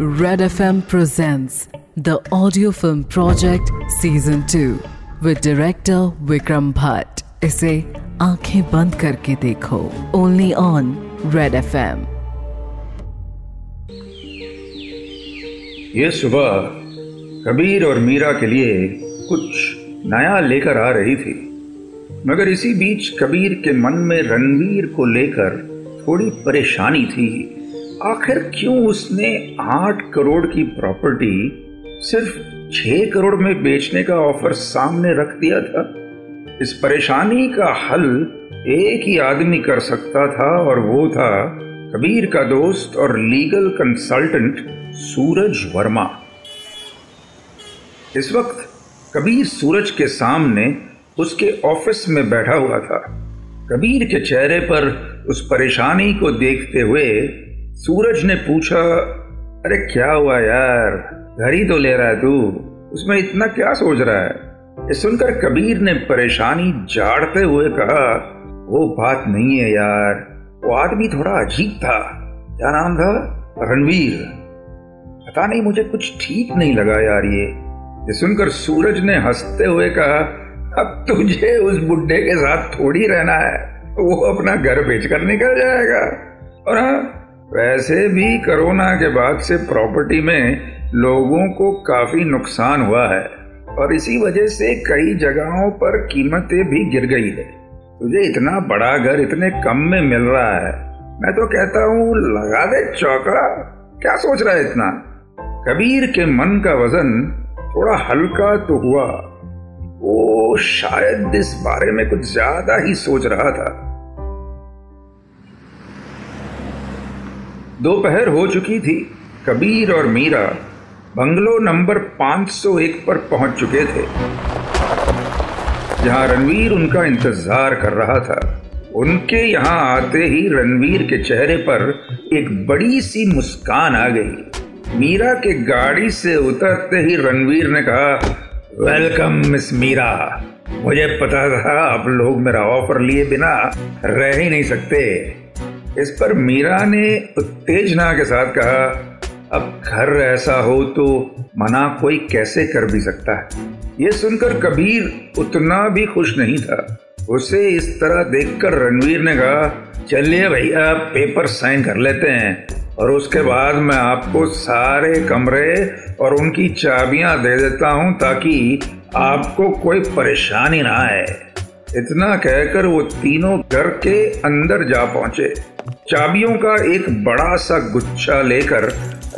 Red FM presents the audio film project season 2 with director Vikram Bhatt. इसे आँखें बंद करके देखो। ओनली ऑन रेड एफएम ये सुबह कबीर और मीरा के लिए कुछ नया लेकर आ रही थी। मगर इसी बीच कबीर के मन में रणवीर को लेकर थोड़ी परेशानी थी। आखिर क्यों उसने आठ करोड़ की प्रॉपर्टी सिर्फ़ छह करोड़ में बेचने का ऑफ़र सामने रख दिया था? इस परेशानी का हल एक ही आदमी कर सकता था और वो था कबीर का दोस्त और लीगल कंसल्टेंट सूरज वर्मा। इस वक्त कबीर सूरज के सामने उसके ऑफ़िस में बैठा हुआ था। कबीर के चेहरे पर उस परेशानी को देखते हुए सूरज ने पूछा, अरे क्या हुआ यार? घर ही तो ले रहा है तू। उसमें इतना क्या सोच रहा है? ये सुनकर कबीर ने परेशानी जाड़ते हुए कहा, वो बात नहीं है यार। वो आदमी थोड़ा अजीब था। क्या नाम था? रणवीर। पता नहीं मुझे कुछ ठीक नहीं लगा यार ये। ये सुनकर सूरज ने हँसते हुए कहा, अब तुझे उस बुढ़े के साथ थोड़ी रहना है। वो अपना घर बेचकर निकल जाएगा। और हाँ वैसे भी कोरोना के बाद से प्रॉपर्टी में लोगों को काफ़ी नुकसान हुआ है, और इसी वजह से कई जगहों पर कीमतें भी गिर गई है। तुझे इतना बड़ा घर इतने कम में मिल रहा है, मैं तो कहता हूँ, लगा दे चौका क्या सोच रहा है इतना? कबीर के मन का वज़न थोड़ा हल्का तो हुआ। वो शायद इस बारे में कुछ ज़्यादा ही सोच रहा था। दोपहर हो चुकी थी। कबीर और मीरा बंगलो नंबर 501 पर पहुँच चुके थे। जहाँ रणवीर उनका इंतज़ार कर रहा था, उनके यहाँ आते ही रणवीर के चेहरे पर एक बड़ी सी मुस्कान आ गई। मीरा के गाड़ी से उतरते ही रणवीर ने कहा, वेलकम, मिस मीरा। मुझे पता था आप लोग मेरा ऑफ़र लिए बिना रह ही नहीं सकते। इस पर मीरा ने उत्तेजना के साथ कहा, अब घर ऐसा हो तो मना कोई कैसे कर भी सकता है? ये सुनकर कबीर उतना भी खुश नहीं था। उसे इस तरह देखकर रणवीर ने कहा, चलिए भैया, पेपर साइन कर लेते हैं और उसके बाद मैं आपको सारे कमरे और उनकी चाबियाँ दे देता हूँ ताकि आपको कोई परेशानी ना आए। इतना कहकर वो तीनों घर के अंदर जा पहुँचे। चाबियों का एक बड़ा सा गुच्छा लेकर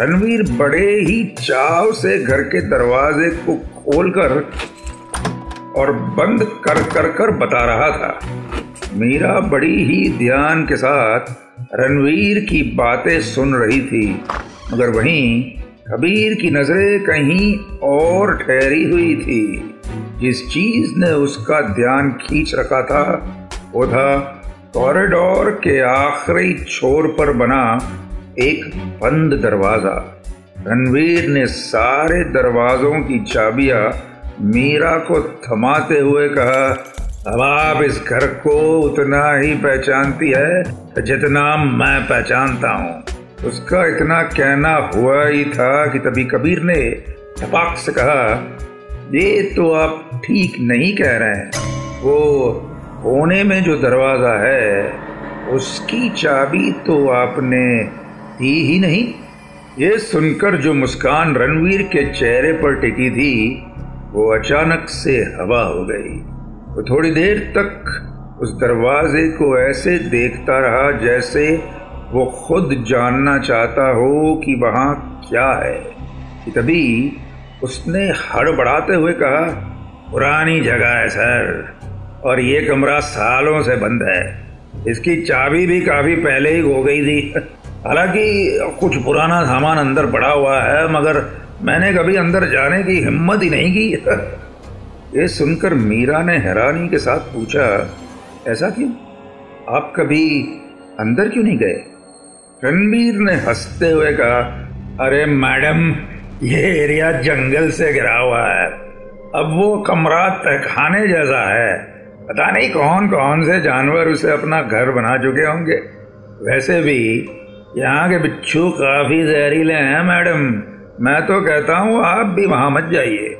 रणवीर बड़े ही चाव से घर के दरवाजे को खोलकर और बंद कर कर कर बता रहा था। मीरा बड़ी ही ध्यान के साथ रणवीर की बातें सुन रही थी, मगर वहीं कबीर की नज़रें कहीं और ठहरी हुई थी। जिस चीज़ ने उसका ध्यान खींच रखा था, वो था कॉरिडोर के आखिरी छोर पर बना एक बंद दरवाज़ा। रणवीर ने सारे दरवाजों की चाबियाँ मीरा को थमाते हुए कहा, अब आप इस घर को उतना ही पहचानती है जितना मैं पहचानता हूँ। उसका इतना कहना हुआ ही था कि तभी कबीर ने धपाक से कहा, ये तो आप ठीक नहीं कह रहे हैं। वो कोने में जो दरवाज़ा है, उसकी चाबी तो आपने दी ही नहीं। ये सुनकर जो मुस्कान रणवीर के चेहरे पर टिकी थी, वो अचानक से हवा हो गई। वो थोड़ी देर तक उस दरवाजे को ऐसे देखता रहा जैसे वो खुद जानना चाहता हो कि वहाँ क्या है। कि तभी उसने हड़बड़ाते हुए कहा पुरानी जगह है, सर। और ये कमरा सालों से बंद है। इसकी चाबी भी काफ़ी पहले ही हो गई थी। हालाँकि कुछ पुराना सामान अंदर पड़ा हुआ है, मगर मैंने कभी अंदर जाने की हिम्मत ही नहीं की। ये सुनकर मीरा ने हैरानी के साथ पूछा, ऐसा क्यों? आप कभी अंदर क्यों नहीं गए? रणबीर ने हँसते हुए कहा, अरे मैडम, ये एरिया जंगल से घिरा हुआ है। अब वो कमरा तहखाने जैसा है। पता नहीं कौन कौन से जानवर उसे अपना घर बना चुके होंगे। वैसे भी यहाँ के बिच्छू काफ़ी जहरीले हैं, मैडम। मैं तो कहता हूँ, आप भी वहाँ मत जाइए।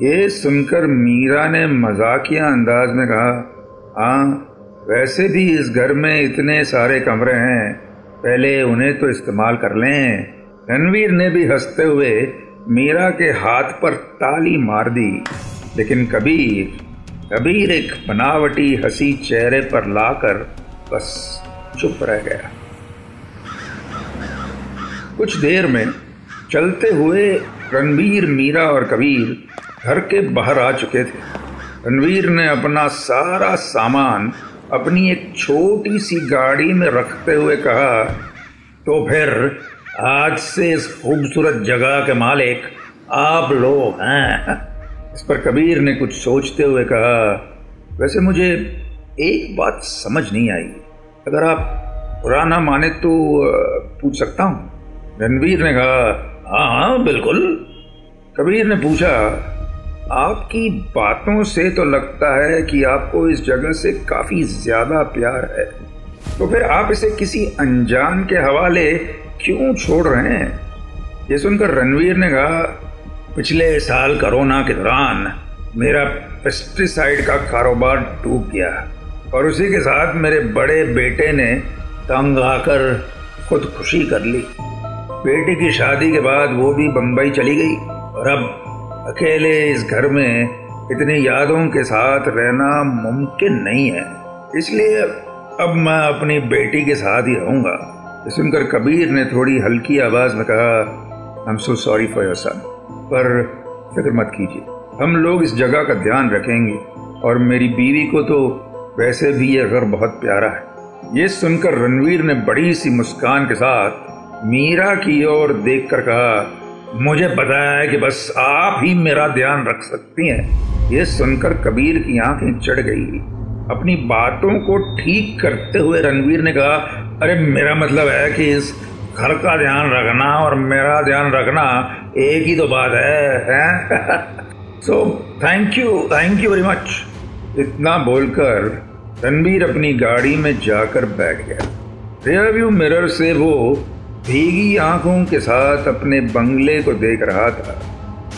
ये सुनकर मीरा ने मजाकिया अंदाज में कहा हाँ वैसे भी इस घर में इतने सारे कमरे हैं। पहले उन्हें तो इस्तेमाल कर लें। रणवीर ने भी हँसते हुए मीरा के हाथ पर ताली मार दी, लेकिन कबीर कबीर एक बनावटी, हँसी चेहरे पर लाकर बस चुप रह गया। कुछ देर में चलते हुए रणवीर मीरा और कबीर घर के बाहर आ चुके थे। रणवीर ने अपना सारा सामान अपनी एक छोटी सी गाड़ी में रखते हुए कहा तो फिर आज से इस खूबसूरत जगह के मालिक आप लोग हैं। इस पर कबीर ने कुछ सोचते हुए कहा, वैसे मुझे एक बात समझ नहीं आई। अगर आप पुराना माने तो पूछ सकता हूँ? रणवीर ने कहा हाँ हाँ बिल्कुल। कबीर ने पूछा, आपकी बातों से तो लगता है कि आपको इस जगह से काफ़ी ज़्यादा प्यार है। तो फिर आप इसे किसी अनजान के हवाले क्यों छोड़ रहे हैं? ये सुनकर रणवीर ने कहा, पिछले साल कोरोना के दौरान मेरा पेस्टिसाइड का कारोबार डूब गया और उसी के साथ मेरे बड़े बेटे ने तंग आकर खुदकुशी कर ली। बेटी की शादी के बाद वो भी बम्बई चली गई और अब अकेले इस घर में इतनी यादों के साथ रहना मुमकिन नहीं है। इसलिए अब मैं अपनी बेटी के साथ ही रहूँगा। सुनकर कबीर ने थोड़ी हल्की आवाज़ में कहा I am so sorry for your son पर फ़िक्र मत कीजिए। हम लोग इस जगह का ध्यान रखेंगे, और मेरी बीवी को तो वैसे भी यह घर बहुत प्यारा है। ये सुनकर रणवीर ने बड़ी सी मुस्कान के साथ मीरा की ओर देखकर कहा, मुझे पता है कि बस आप ही मेरा ध्यान रख सकती हैं। ये सुनकर कबीर की आँखें चढ़ गई। अपनी बातों को ठीक करते हुए रणवीर ने कहा अरे मेरा मतलब है कि इस घर का ध्यान रखना और मेरा ध्यान रखना एक ही तो बात है so thank you thank you very much इतना बोलकर रणबीर अपनी गाड़ी में जाकर बैठ गया। रियर व्यू मिरर से वो भीगी आँखों के साथ अपने बंगले को देख रहा था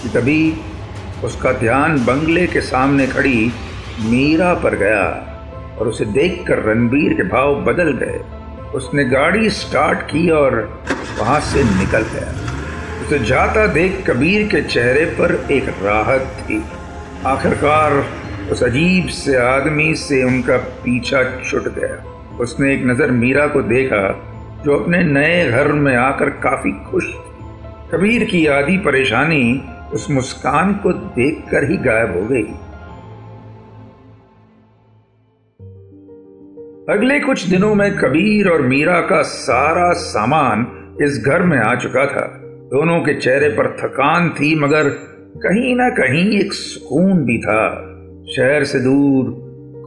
कि तभी उसका ध्यान बंगले के सामने खड़ी मीरा पर गया और उसे देखकर रणबीर के भाव बदल गए। उसने गाड़ी स्टार्ट की और वहाँ से निकल गया। उसे जाता देख कबीर के चेहरे पर एक राहत थी। आखिरकार उस अजीब से आदमी से उनका पीछा छुट गया। उसने एक नज़र मीरा को देखा, जो अपने नए घर में आकर काफ़ी खुश थी। कबीर की आधी परेशानी उस मुस्कान को देखकर ही गायब हो गई। अगले कुछ दिनों में कबीर और मीरा का सारा सामान इस घर में आ चुका था। दोनों के चेहरे पर थकान थी, मगर कहीं ना कहीं एक सुकून भी था। शहर से दूर,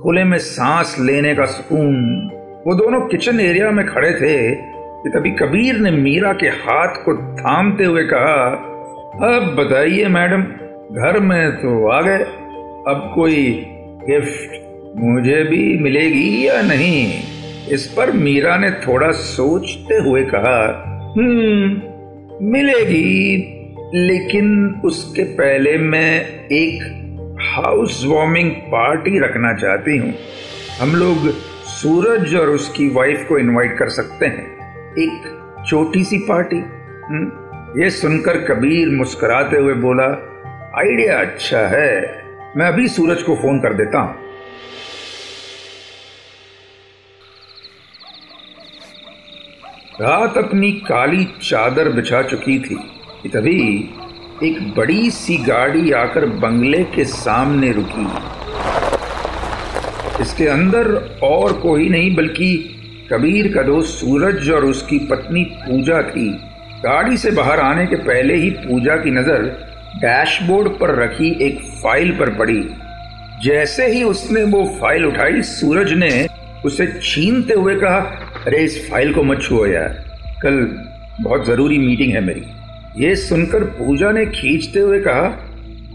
खुले में सांस लेने का सुकून। वो दोनों किचन एरिया में खड़े थे कि तभी कबीर ने मीरा के हाथ को थामते हुए कहा, अब बताइए मैडम, घर में तो आ गए। अब कोई गिफ्ट मुझे भी मिलेगी या नहीं? इस पर मीरा ने थोड़ा सोचते हुए कहा हम्म मिलेगी लेकिन उसके पहले मैं एक हाउस वार्मिंग पार्टी रखना चाहती हूँ। हम लोग सूरज और उसकी वाइफ को इनवाइट कर सकते हैं। एक छोटी सी पार्टी। हम्म, ये सुनकर कबीर मुस्कुराते हुए बोला आइडिया अच्छा है। मैं अभी सूरज को फ़ोन कर देता हूँ। रात अपनी काली चादर बिछा चुकी थी कि तभी एक बड़ी सी गाड़ी आकर बंगले के सामने रुकी। इसके अंदर और कोई नहीं, बल्कि कबीर का दोस्त सूरज और उसकी पत्नी पूजा थी। गाड़ी से बाहर आने के पहले ही पूजा की नज़र डैशबोर्ड पर रखी एक फ़ाइल पर पड़ी। जैसे ही उसने वो फ़ाइल उठाई, सूरज ने उसे छीनते हुए कहा, अरे, इस फ़ाइल को मत छुओ यार। कल बहुत ज़रूरी मीटिंग है मेरी। ये सुनकर पूजा ने खींचते हुए कहा,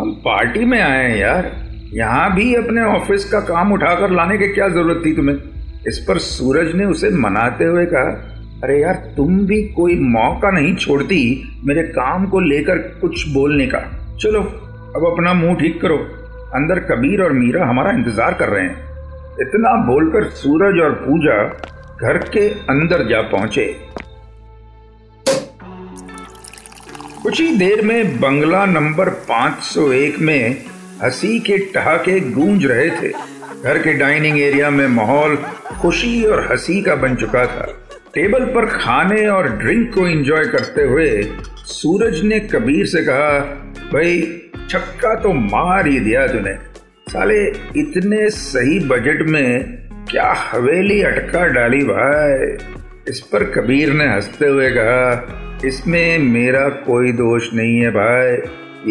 हम पार्टी में आए हैं यार। यहाँ भी अपने ऑफ़िस का काम उठाकर लाने की क्या ज़रूरत थी तुम्हें? इस पर सूरज ने उसे मनाते हुए कहा, अरे यार, तुम भी कोई मौका नहीं छोड़ती मेरे काम को लेकर कुछ बोलने का। चलो, अब अपना मुँह ठीक करो। अंदर कबीर और मीरा हमारा इंतज़ार कर रहे हैं। इतना बोलकर सूरज और पूजा घर के अंदर जा पहुँचे। कुछ ही देर में बंगला नंबर 501 में हँसी के ठहाके गूंज रहे थे। घर के डाइनिंग एरिया में माहौल खुशी और हँसी का बन चुका था। टेबल पर खाने और ड्रिंक को एंजॉय करते हुए सूरज ने कबीर से कहा, भाई, छक्का तो मार ही दिया तूने। साले, इतने सही बजट में क्या हवेली अटका डाली भाई? इस पर कबीर ने हँसते हुए कहा, इसमें मेरा कोई दोष नहीं है भाई।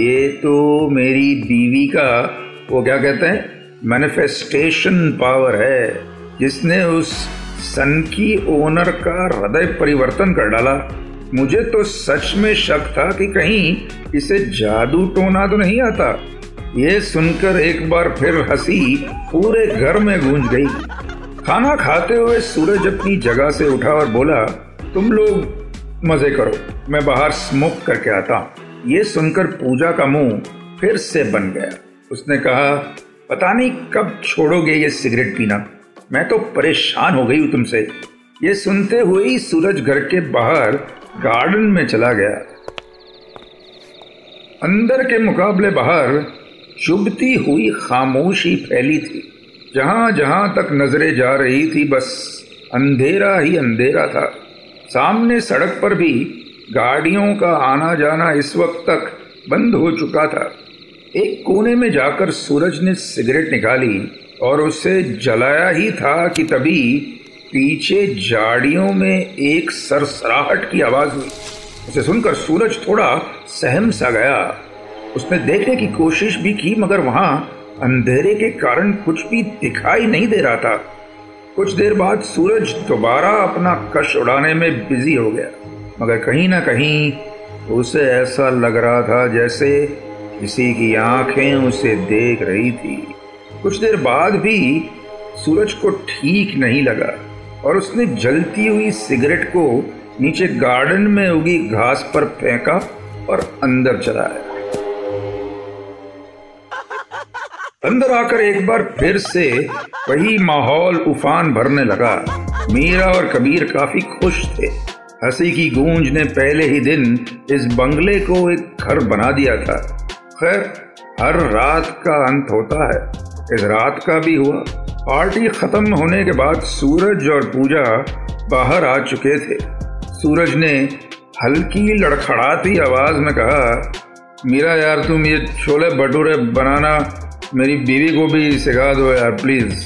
ये तो मेरी बीवी का, वो क्या कहते हैं मैनिफेस्टेशन पावर है, जिसने उस सन की ओनर का हृदय परिवर्तन कर डाला। मुझे तो सच में शक था कि कहीं इसे जादू टोना तो नहीं आता। ये सुनकर एक बार फिर हँसी पूरे घर में गूंज गई। खाना खाते हुए सूरज अपनी जगह से उठा और बोला, तुम लोग मज़े करो, मैं बाहर स्मोक करके आता हूँ। ये सुनकर पूजा का मुँह फिर से बन गया। उसने कहा, पता नहीं कब छोड़ोगे ये सिगरेट पीना? मैं तो परेशान हो गई हूँ तुमसे। ये सुनते हुए ही सूरज घर के बाहर गार्डन में चला गया। अंदर के मुकाबले बाहर चुभती हुई खामोशी फैली थी। जहाँ जहाँ तक नज़रें जा रही थी, बस अंधेरा ही अंधेरा था। सामने सड़क पर भी गाड़ियों का आना जाना इस वक्त तक बंद हो चुका था। एक कोने में जाकर सूरज ने सिगरेट निकाली और उसे जलाया ही था कि तभी पीछे झाड़ियों में एक सरसराहट की आवाज़ हुई। उसे सुनकर सूरज थोड़ा सहम सा गया। उसने देखने की कोशिश भी की, मगर वहाँ अंधेरे के कारण कुछ भी दिखाई नहीं दे रहा था। कुछ देर बाद सूरज दोबारा अपना कश उड़ाने में बिज़ी हो गया, मगर कहीं ना कहीं उसे ऐसा लग रहा था जैसे किसी की आँखें उसे देख रही थी। कुछ देर बाद भी सूरज को ठीक नहीं लगा, और उसने जलती हुई सिगरेट को नीचे गार्डन में उगी घास पर फेंका और अंदर चला आया। अंदर आकर एक बार फिर से वही माहौल उफान भरने लगा। मीरा और कबीर काफ़ी खुश थे। हँसी की गूंज ने पहले ही दिन इस बंगले को एक घर बना दिया था। खैर, हर रात का अंत होता है। इस रात का भी हुआ। पार्टी खत्म होने के बाद सूरज और पूजा बाहर आ चुके थे। सूरज ने हल्की लड़खड़ाती आवाज़ में कहा, मीरा यार, तुम ये छोले भटूरे बनाना मेरी बीवी को भी सिखा दो यार प्लीज़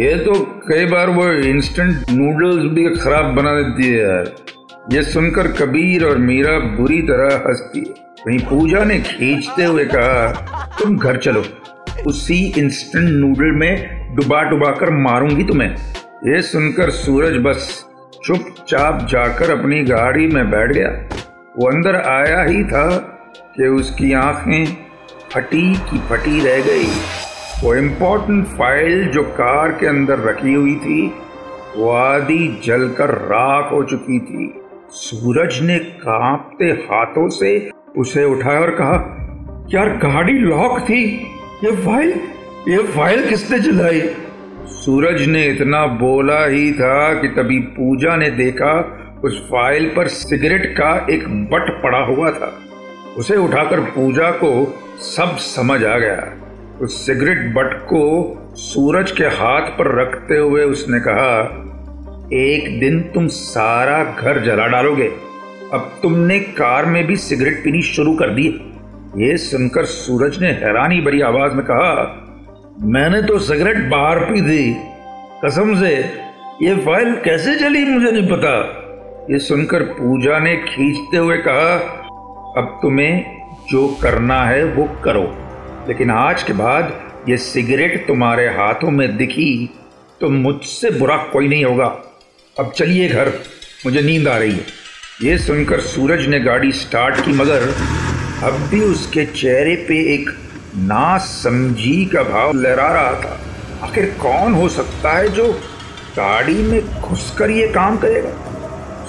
ये तो कई बार वो इंस्टेंट नूडल्स भी खराब बना देती है यार। ये सुनकर कबीर और मीरा बुरी तरह हंसती वहीं पूजा ने खींचते हुए कहा, तुम घर चलो। उसी इंस्टेंट नूडल में डुबा डुबा कर मारूँगी तुम्हें। ये सुनकर सूरज बस चुपचाप जाकर अपनी गाड़ी में बैठ गया। वो अंदर आया ही था कि उसकी आँखें फटी की फटी रह गई। वो इम्पोर्टेंट फ़ाइल जो कार के अंदर रखी हुई थी, वो आधी जलकर राख हो चुकी थी। सूरज ने कांपते हाथों से उसे उठाया और कहा, यार, गाड़ी लॉक थी। ये फ़ाइल ये फ़ाइल किसने जलाई? सूरज ने इतना बोला ही था कि तभी पूजा ने देखा, उस फ़ाइल पर सिगरेट का एक बट पड़ा हुआ था। उसे उठाकर पूजा को सब समझ आ गया। उस सिगरेट बट को सूरज के हाथ पर रखते हुए उसने कहा, एक दिन तुम सारा घर जला डालोगे। अब तुमने कार में भी सिगरेट पीनी शुरू कर दी ये सुनकर सूरज ने हैरानी भरी आवाज़ में कहा, मैंने तो सिगरेट बाहर पी थी कसम से, ये फ़ाइल कैसे चली मुझे नहीं पता? ये सुनकर पूजा ने खींचते हुए कहा, अब तुम्हें जो करना है वो करो। लेकिन आज के बाद ये सिगरेट तुम्हारे हाथों में दिखी तो मुझसे बुरा कोई नहीं होगा। अब चलिए घर, मुझे नींद आ रही है। ये सुनकर सूरज ने गाड़ी स्टार्ट की, मगर अब भी उसके चेहरे पे एक ना समझी का भाव लहरा रहा था। आखिर कौन हो सकता है जो गाड़ी में घुसकर ये काम करेगा?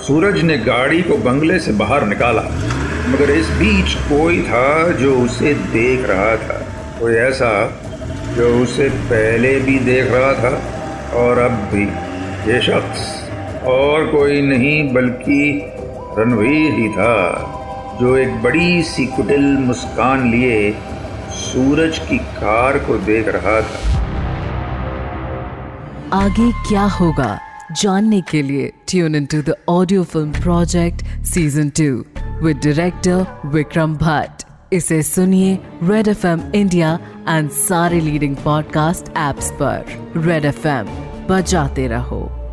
सूरज ने गाड़ी को बंगले से बाहर निकाला। मगर इस बीच कोई था जो उसे देख रहा था। कोई ऐसा जो उसे पहले भी देख रहा था और अब भी। ये शख्स और कोई नहीं, बल्कि रणवीर ही था, जो एक बड़ी सी कुटिल मुस्कान लिए सूरज की कार को देख रहा था। आगे क्या होगा, जानने के लिए tune in to the audio film project season two with director Vikram Bhatt इसे सुनिए red FM India India and सारे लीडिंग पॉडकास्ट एप्स पर। रेड एफ़ एम बजाते रहो।